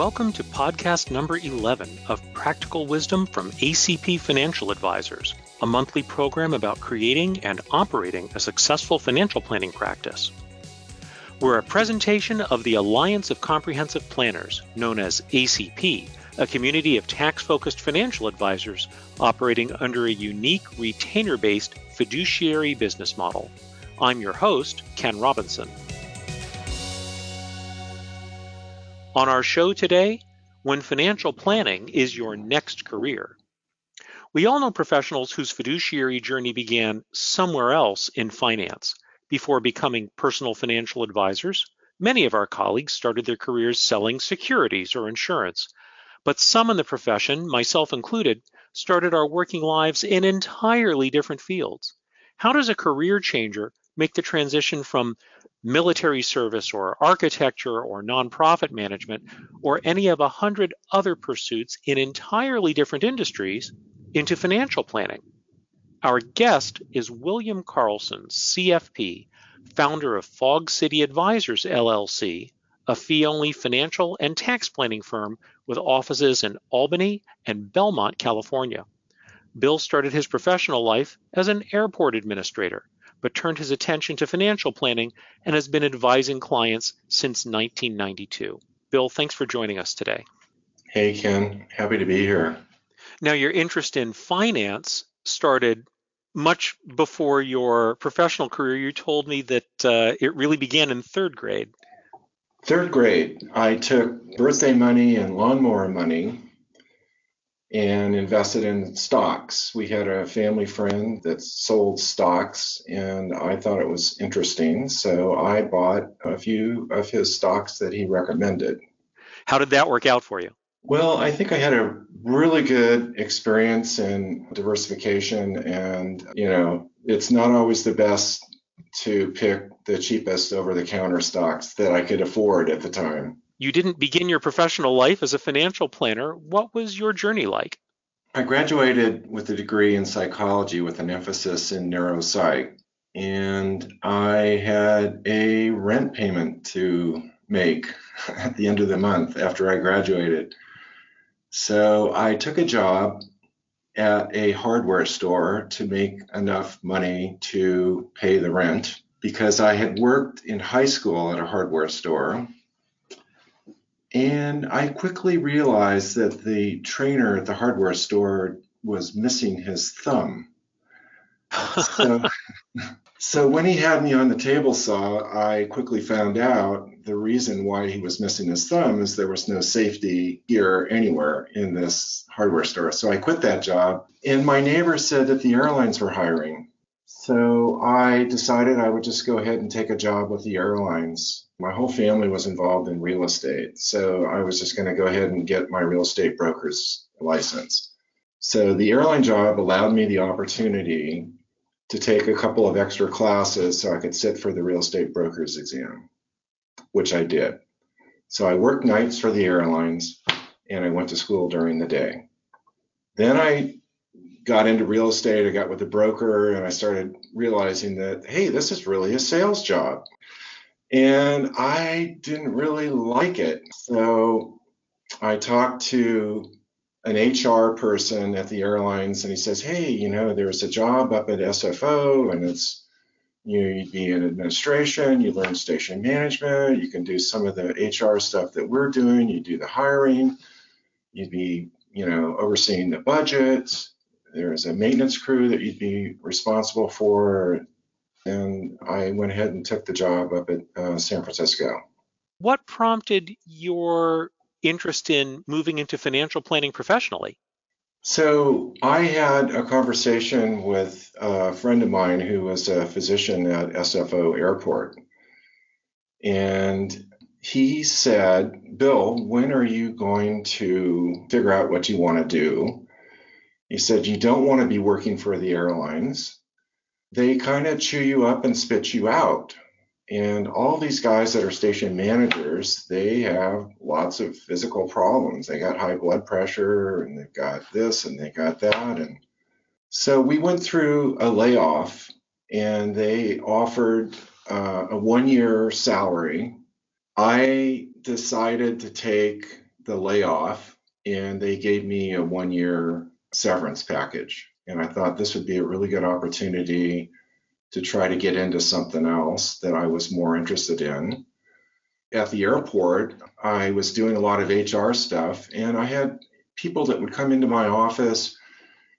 welcome to podcast number 11 of Practical Wisdom from ACP Financial Advisors, a monthly program about creating and operating a successful financial planning practice. We're a presentation of the Alliance of Comprehensive Planners, known as ACP, a community of tax focused financial advisors operating under a unique retainer based fiduciary business model. I'm your host, Ken Robinson. On our show today, when financial planning is your next career. We all know professionals whose fiduciary journey began somewhere else in finance before becoming personal financial advisors. Many of our colleagues started their careers selling securities or insurance, but some in the profession, myself included, started our working lives in entirely different fields. How does a career changer make the transition from military service or architecture or nonprofit management or any of a hundred other pursuits in entirely different industries into financial planning. Our guest is William Carlson, CFP, founder of Fog City Advisors LLC, a fee only financial and tax planning firm with offices in Albany and Belmont, California. Bill started his professional life as an airport administrator but turned his attention to financial planning and has been advising clients since 1992. Bill, thanks for joining us today. Hey, Ken. Happy to be here. Now, your interest in finance started much before your professional career. You told me that uh, it really began in third grade. Third grade, I took birthday money and lawnmower money and invested in stocks. We had a family friend that sold stocks, and I thought it was interesting. So I bought a few of his stocks that he recommended. How did that work out for you? Well, I think I had a really good experience in diversification, and you know, it's not always the best to pick the cheapest over the counter stocks that I could afford at the time you didn't begin your professional life as a financial planner. What was your journey like? I graduated with a degree in psychology with an emphasis in neuropsych. And I had a rent payment to make at the end of the month after I graduated. So I took a job at a hardware store to make enough money to pay the rent because I had worked in high school at a hardware store and I quickly realized that the trainer at the hardware store was missing his thumb. so, so when he had me on the table saw, I quickly found out the reason why he was missing his thumb is there was no safety gear anywhere in this hardware store. So I quit that job. And my neighbor said that the airlines were hiring. So I decided I would just go ahead and take a job with the airlines. My whole family was involved in real estate. So I was just going to go ahead and get my real estate broker's license. So the airline job allowed me the opportunity to take a couple of extra classes so I could sit for the real estate broker's exam, which I did. So I worked nights for the airlines and I went to school during the day. Then I got into real estate, I got with a broker, and I started realizing that, hey, this is really a sales job. And I didn't really like it. So I talked to an HR person at the airlines, and he says, hey, you know, there's a job up at SFO, and it's you know, you'd be in administration, you learn station management, you can do some of the HR stuff that we're doing, you do the hiring, you'd be, you know, overseeing the budgets, there's a maintenance crew that you'd be responsible for. And I went ahead and took the job up at uh, San Francisco. What prompted your interest in moving into financial planning professionally? So I had a conversation with a friend of mine who was a physician at SFO Airport. And he said, Bill, when are you going to figure out what you want to do? He said, You don't want to be working for the airlines. They kind of chew you up and spit you out. And all these guys that are station managers, they have lots of physical problems. They got high blood pressure and they've got this and they got that. And so we went through a layoff and they offered uh, a one year salary. I decided to take the layoff and they gave me a one year severance package. And I thought this would be a really good opportunity to try to get into something else that I was more interested in. At the airport, I was doing a lot of HR stuff, and I had people that would come into my office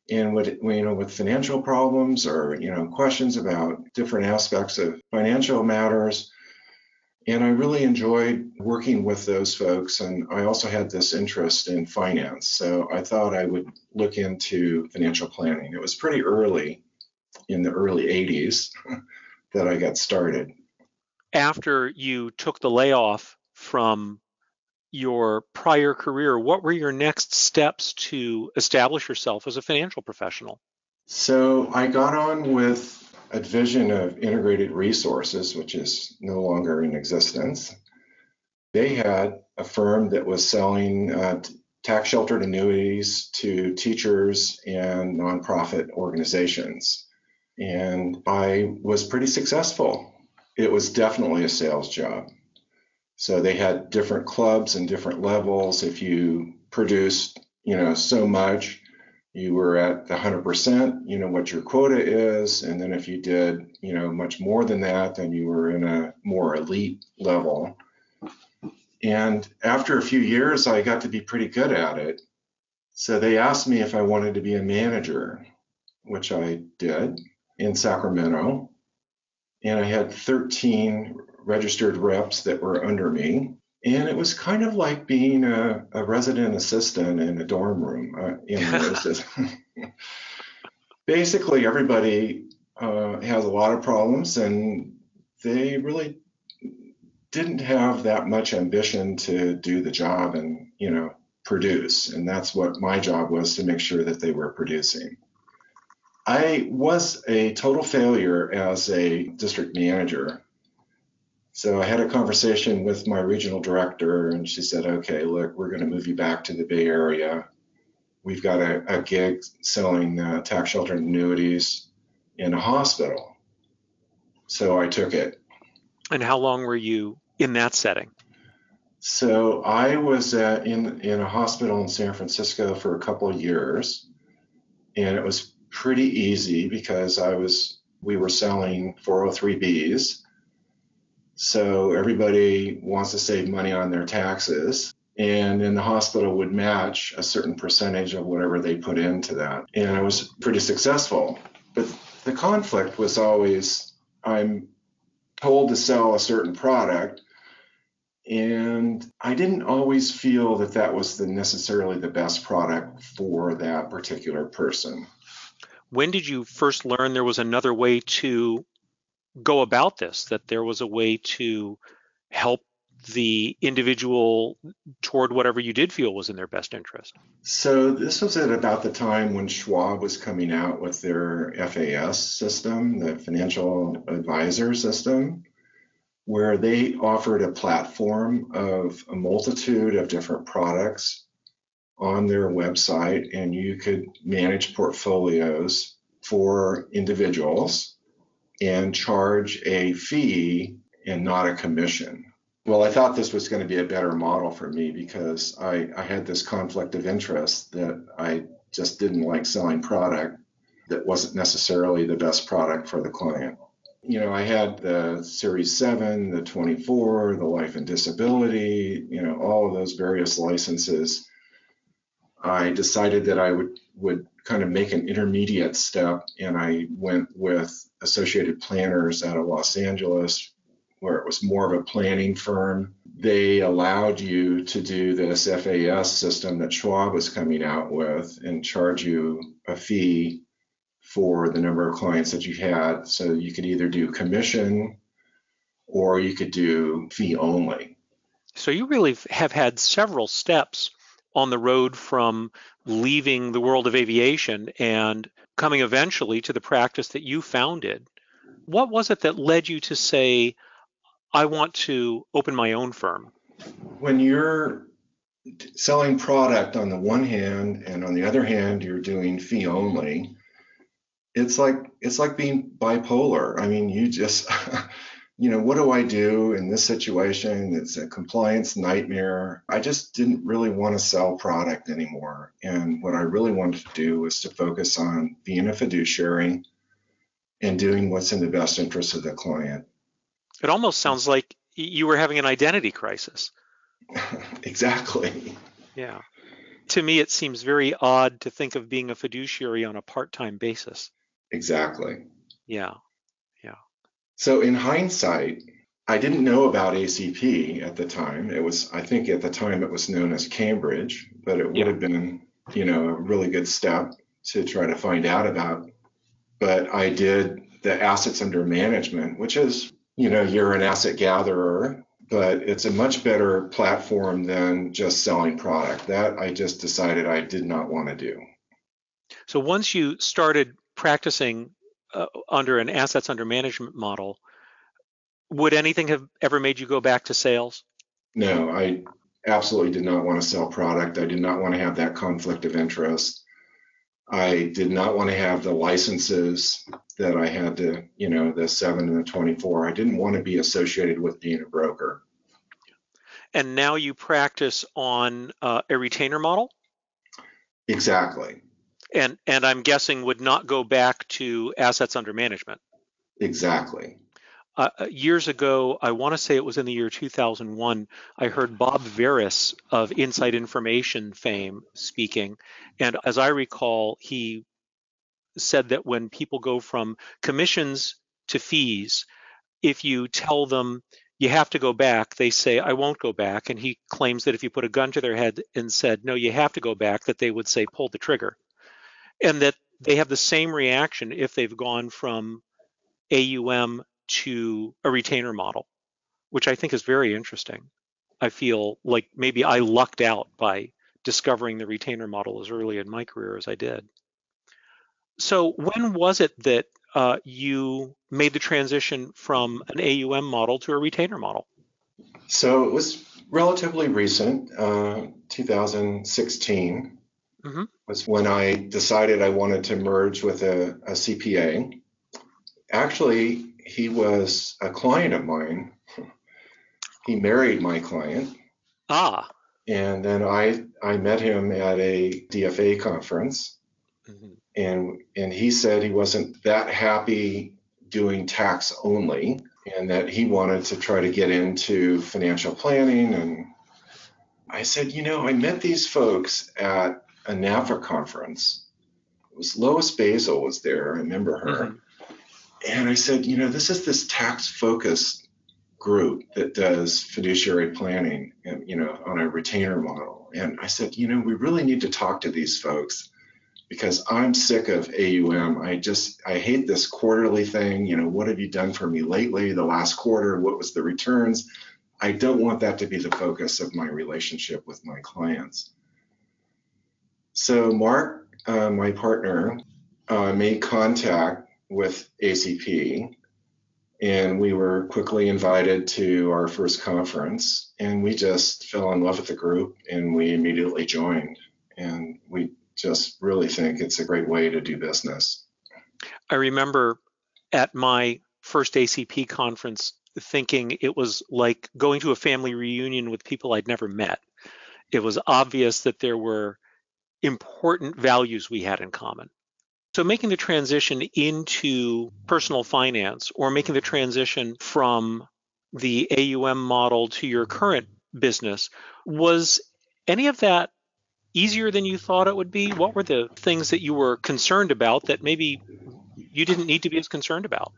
and would you know with financial problems or you know questions about different aspects of financial matters and I really enjoyed working with those folks. And I also had this interest in finance. So I thought I would look into financial planning. It was pretty early in the early 80s that I got started. After you took the layoff from your prior career, what were your next steps to establish yourself as a financial professional? So I got on with a division of integrated resources, which is no longer in existence. They had a firm that was selling uh, tax sheltered annuities to teachers and nonprofit organizations. And I was pretty successful. It was definitely a sales job. So they had different clubs and different levels. If you produced, you know, so much, you were at the 100%, you know, what your quota is. And then if you did, you know, much more than that, then you were in a more elite level. And after a few years, I got to be pretty good at it. So they asked me if I wanted to be a manager, which I did in Sacramento. And I had 13 registered reps that were under me. And it was kind of like being a, a resident assistant in a dorm room. Uh, you know, just, basically, everybody uh, has a lot of problems, and they really didn't have that much ambition to do the job and you know produce. And that's what my job was to make sure that they were producing. I was a total failure as a district manager so I had a conversation with my regional director, and she said, "Okay, look, we're going to move you back to the Bay Area. We've got a, a gig selling uh, tax shelter annuities in a hospital." So I took it. And how long were you in that setting? So I was uh, in in a hospital in San Francisco for a couple of years, and it was pretty easy because I was we were selling 403bs so everybody wants to save money on their taxes. And then the hospital would match a certain percentage of whatever they put into that. And I was pretty successful. But the conflict was always I'm told to sell a certain product. And I didn't always feel that that was the necessarily the best product for that particular person. When did you first learn there was another way to go about this, that there was a way to help the individual toward whatever you did feel was in their best interest? So, this was at about the time when Schwab was coming out with their FAS system, the financial advisor system, where they offered a platform of a multitude of different products on their website, and you could manage portfolios for individuals and charge a fee and not a commission. Well, I thought this was going to be a better model for me because I, I had this conflict of interest that I just didn't like selling product that wasn't necessarily the best product for the client. You know, I had the Series 7, the 24, the life and disability, you know, all of those various licenses. I decided that I would, would kind of make an intermediate step and I went with Associated Planners out of Los Angeles, where it was more of a planning firm. They allowed you to do this FAS system that Schwab was coming out with and charge you a fee for the number of clients that you had. So you could either do commission or you could do fee only. So you really have had several steps on the road from leaving the world of aviation and coming eventually to the practice that you founded. What was it that led you to say, I want to open my own firm? When you're selling product on the one hand and on the other hand you're doing fee only, it's like it's like being bipolar. I mean, you just you know, what do I do in this situation? It's a compliance nightmare. I just didn't really want to sell product anymore. And what I really wanted to do was to focus on being a fiduciary and doing what's in the best interest of the client. It almost sounds like you were having an identity crisis. exactly. Yeah. To me, it seems very odd to think of being a fiduciary on a part time basis. Exactly. Yeah. So in hindsight, I didn't know about ACP at the time. It was, I think at the time it was known as Cambridge, but it would yeah. have been, you know, a really good step to try to find out about. But I did the assets under management, which is, you know, you're an asset gatherer, but it's a much better platform than just selling product. That I just decided I did not want to do. So once you started practicing uh, under an assets under management model, would anything have ever made you go back to sales? No, I absolutely did not want to sell product. I did not want to have that conflict of interest. I did not want to have the licenses that I had to, you know, the seven and the 24. I didn't want to be associated with being a broker. And now you practice on uh, a retainer model? Exactly and and I'm guessing would not go back to assets under management. Exactly. Uh, uh years ago, I want to say it was in the year 2001, I heard Bob Veres of Inside Information fame speaking. And as I recall, he said that when people go from commissions to fees, if you tell them you have to go back, they say, I won't go back. And he claims that if you put a gun to their head and said, no, you have to go back, that they would say, pull the trigger and that they have the same reaction if they've gone from AUM to a retainer model, which I think is very interesting. I feel like maybe I lucked out by discovering the retainer model as early in my career as I did. So, when was it that uh, you made the transition from an AUM model to a retainer model? So, it was relatively recent, uh, 2016 mm-hmm. was when I decided I wanted to merge with a, a CPA. Actually, he was a client of mine. He married my client. Ah. And then I I met him at a DFA conference, mm-hmm. and and he said he wasn't that happy doing tax only, and that he wanted to try to get into financial planning. And I said, you know, I met these folks at a NAPFA conference. It was Lois Basil was there. I remember her. Mm-hmm. And I said, you know, this is this tax focused group that does fiduciary planning and, you know, on a retainer model. And I said, you know, we really need to talk to these folks because I'm sick of AUM. I just, I hate this quarterly thing. You know, what have you done for me lately? The last quarter, what was the returns? I don't want that to be the focus of my relationship with my clients. So Mark, uh, my partner, uh, made contact with ACP, and we were quickly invited to our first conference, and we just fell in love with the group, and we immediately joined, and we just really think it's a great way to do business. I remember at my first ACP conference thinking it was like going to a family reunion with people I'd never met. It was obvious that there were important values we had in common. So making the transition into personal finance or making the transition from the AUM model to your current business, was any of that easier than you thought it would be? What were the things that you were concerned about that maybe you didn't need to be as concerned about?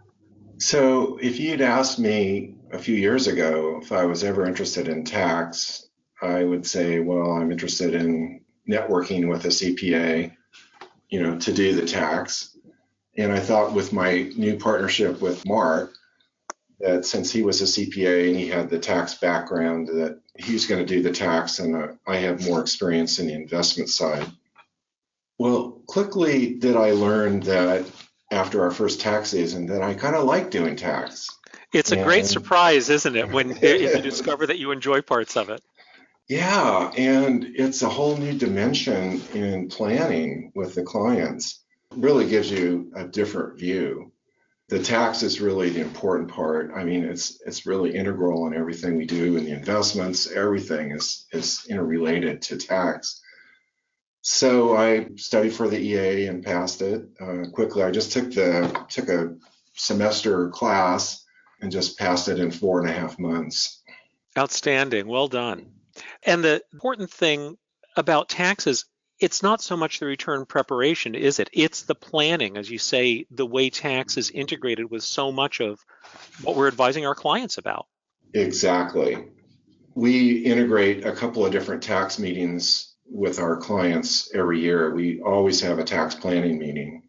So, if you'd asked me a few years ago if I was ever interested in tax, I would say, well, I'm interested in networking with a CPA, you know, to do the tax. And I thought with my new partnership with Mark, that since he was a CPA and he had the tax background, that he's going to do the tax, and uh, I have more experience in the investment side. Well, quickly did I learn that after our first tax season that I kind of like doing tax. It's a and, great surprise, isn't it, when you discover that you enjoy parts of it? Yeah, and it's a whole new dimension in planning with the clients. Really gives you a different view the tax is really the important part. I mean, it's it's really integral in everything we do, and the investments, everything is is interrelated to tax. So I studied for the EA and passed it uh, quickly. I just took the took a semester class and just passed it in four and a half months. Outstanding. Well done. And the important thing about taxes it's not so much the return preparation, is it? It's the planning, as you say, the way tax is integrated with so much of what we're advising our clients about. Exactly. We integrate a couple of different tax meetings with our clients every year. We always have a tax planning meeting.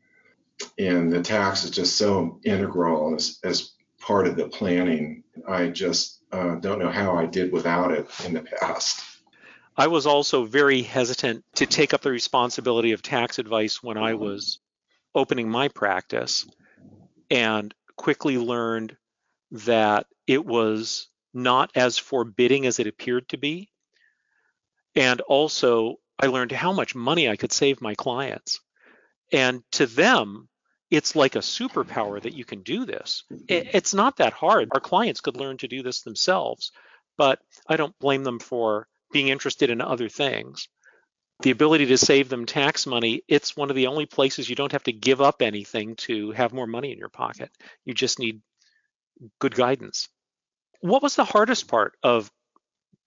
And the tax is just so integral as, as part of the planning. I just uh, don't know how I did without it in the past. I was also very hesitant to take up the responsibility of tax advice when I was opening my practice and quickly learned that it was not as forbidding as it appeared to be. And also, I learned how much money I could save my clients. And to them, it's like a superpower that you can do this. Mm-hmm. It's not that hard. Our clients could learn to do this themselves, but I don't blame them for being interested in other things. The ability to save them tax money, it's one of the only places you don't have to give up anything to have more money in your pocket. You just need good guidance. What was the hardest part of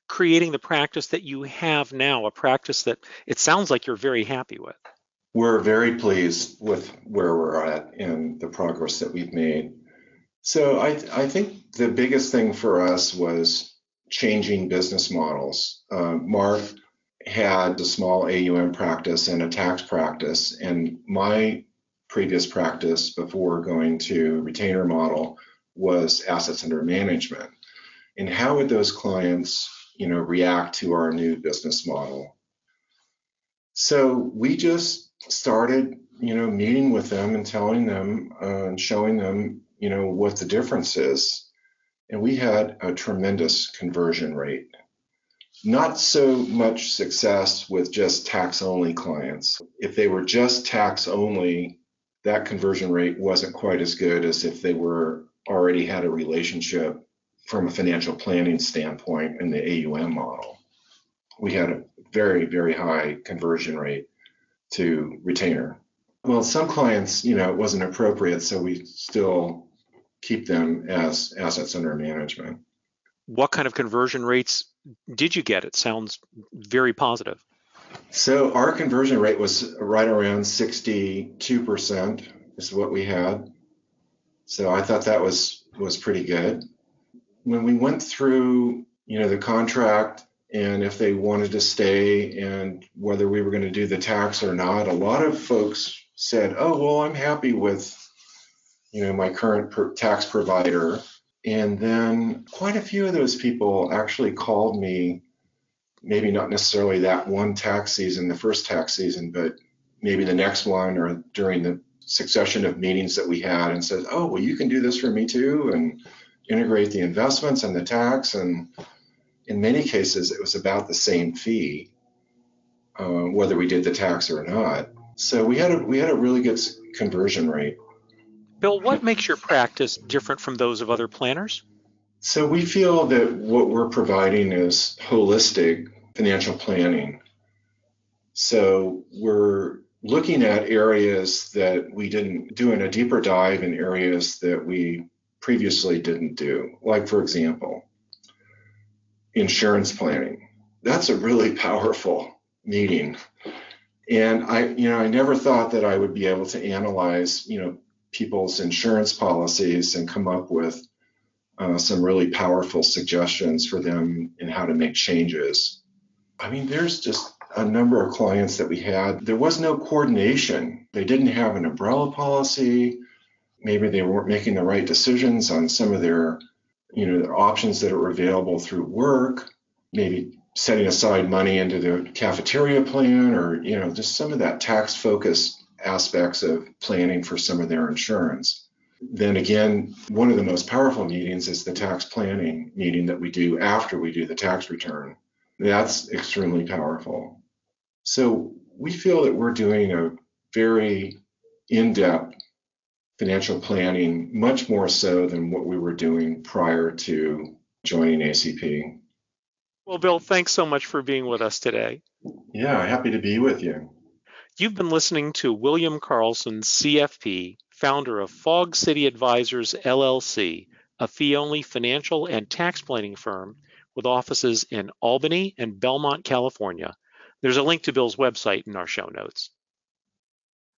creating the practice that you have now, a practice that it sounds like you're very happy with? We're very pleased with where we're at and the progress that we've made. So I, I think the biggest thing for us was changing business models. Uh, Mark had a small AUM practice and a tax practice, and my previous practice before going to retainer model was assets under management. And how would those clients, you know, react to our new business model? So we just started, you know, meeting with them and telling them uh, and showing them, you know, what the difference is and we had a tremendous conversion rate. Not so much success with just tax only clients. If they were just tax only, that conversion rate wasn't quite as good as if they were already had a relationship from a financial planning standpoint in the AUM model. We had a very, very high conversion rate to retainer. Well, some clients, you know, it wasn't appropriate, so we still keep them as assets under management. What kind of conversion rates did you get? It sounds very positive. So our conversion rate was right around 62% is what we had. So I thought that was was pretty good. When we went through, you know, the contract and if they wanted to stay and whether we were going to do the tax or not, a lot of folks said, "Oh, well, I'm happy with you know, my current per- tax provider. And then quite a few of those people actually called me, maybe not necessarily that one tax season, the first tax season, but maybe the next one or during the succession of meetings that we had and said, oh, well, you can do this for me too, and integrate the investments and the tax. And in many cases, it was about the same fee, uh, whether we did the tax or not. So we had a we had a really good conversion rate. Bill, what makes your practice different from those of other planners? So we feel that what we're providing is holistic financial planning. So we're looking at areas that we didn't do, doing a deeper dive in areas that we previously didn't do. Like for example, insurance planning. That's a really powerful meeting. And I, you know, I never thought that I would be able to analyze, you know, people's insurance policies and come up with uh, some really powerful suggestions for them in how to make changes. I mean, there's just a number of clients that we had. There was no coordination. They didn't have an umbrella policy. Maybe they weren't making the right decisions on some of their, you know, their options that are available through work. Maybe setting aside money into the cafeteria plan, or you know, just some of that tax-focused aspects of planning for some of their insurance. Then again, one of the most powerful meetings is the tax planning meeting that we do after we do the tax return. That's extremely powerful. So we feel that we're doing a very in depth financial planning much more so than what we were doing prior to joining ACP. Well, Bill, thanks so much for being with us today. Yeah, happy to be with you. You've been listening to William Carlson, CFP, founder of Fog City Advisors LLC, a fee only financial and tax planning firm with offices in Albany and Belmont, California. There's a link to Bill's website in our show notes.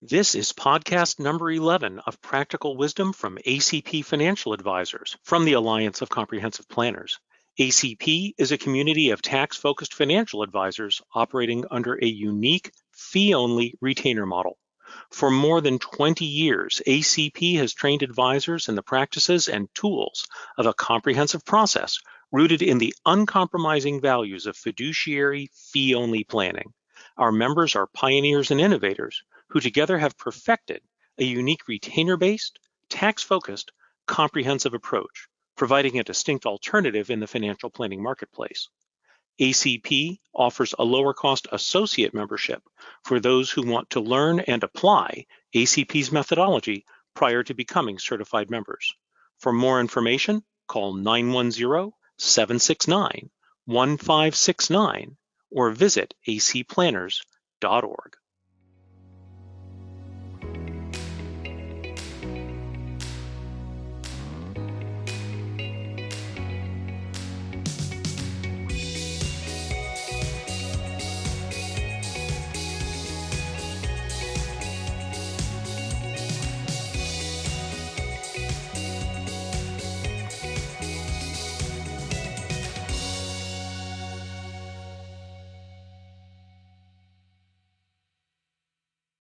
This is podcast number 11 of Practical Wisdom from ACP Financial Advisors from the Alliance of Comprehensive Planners. ACP is a community of tax focused financial advisors operating under a unique fee only retainer model. For more than 20 years, ACP has trained advisors in the practices and tools of a comprehensive process rooted in the uncompromising values of fiduciary fee only planning. Our members are pioneers and innovators who together have perfected a unique retainer based, tax focused, comprehensive approach, providing a distinct alternative in the financial planning marketplace. ACP offers a lower cost associate membership for those who want to learn and apply ACP's methodology prior to becoming certified members. For more information, call 910-769-1569 or visit acplanners.org.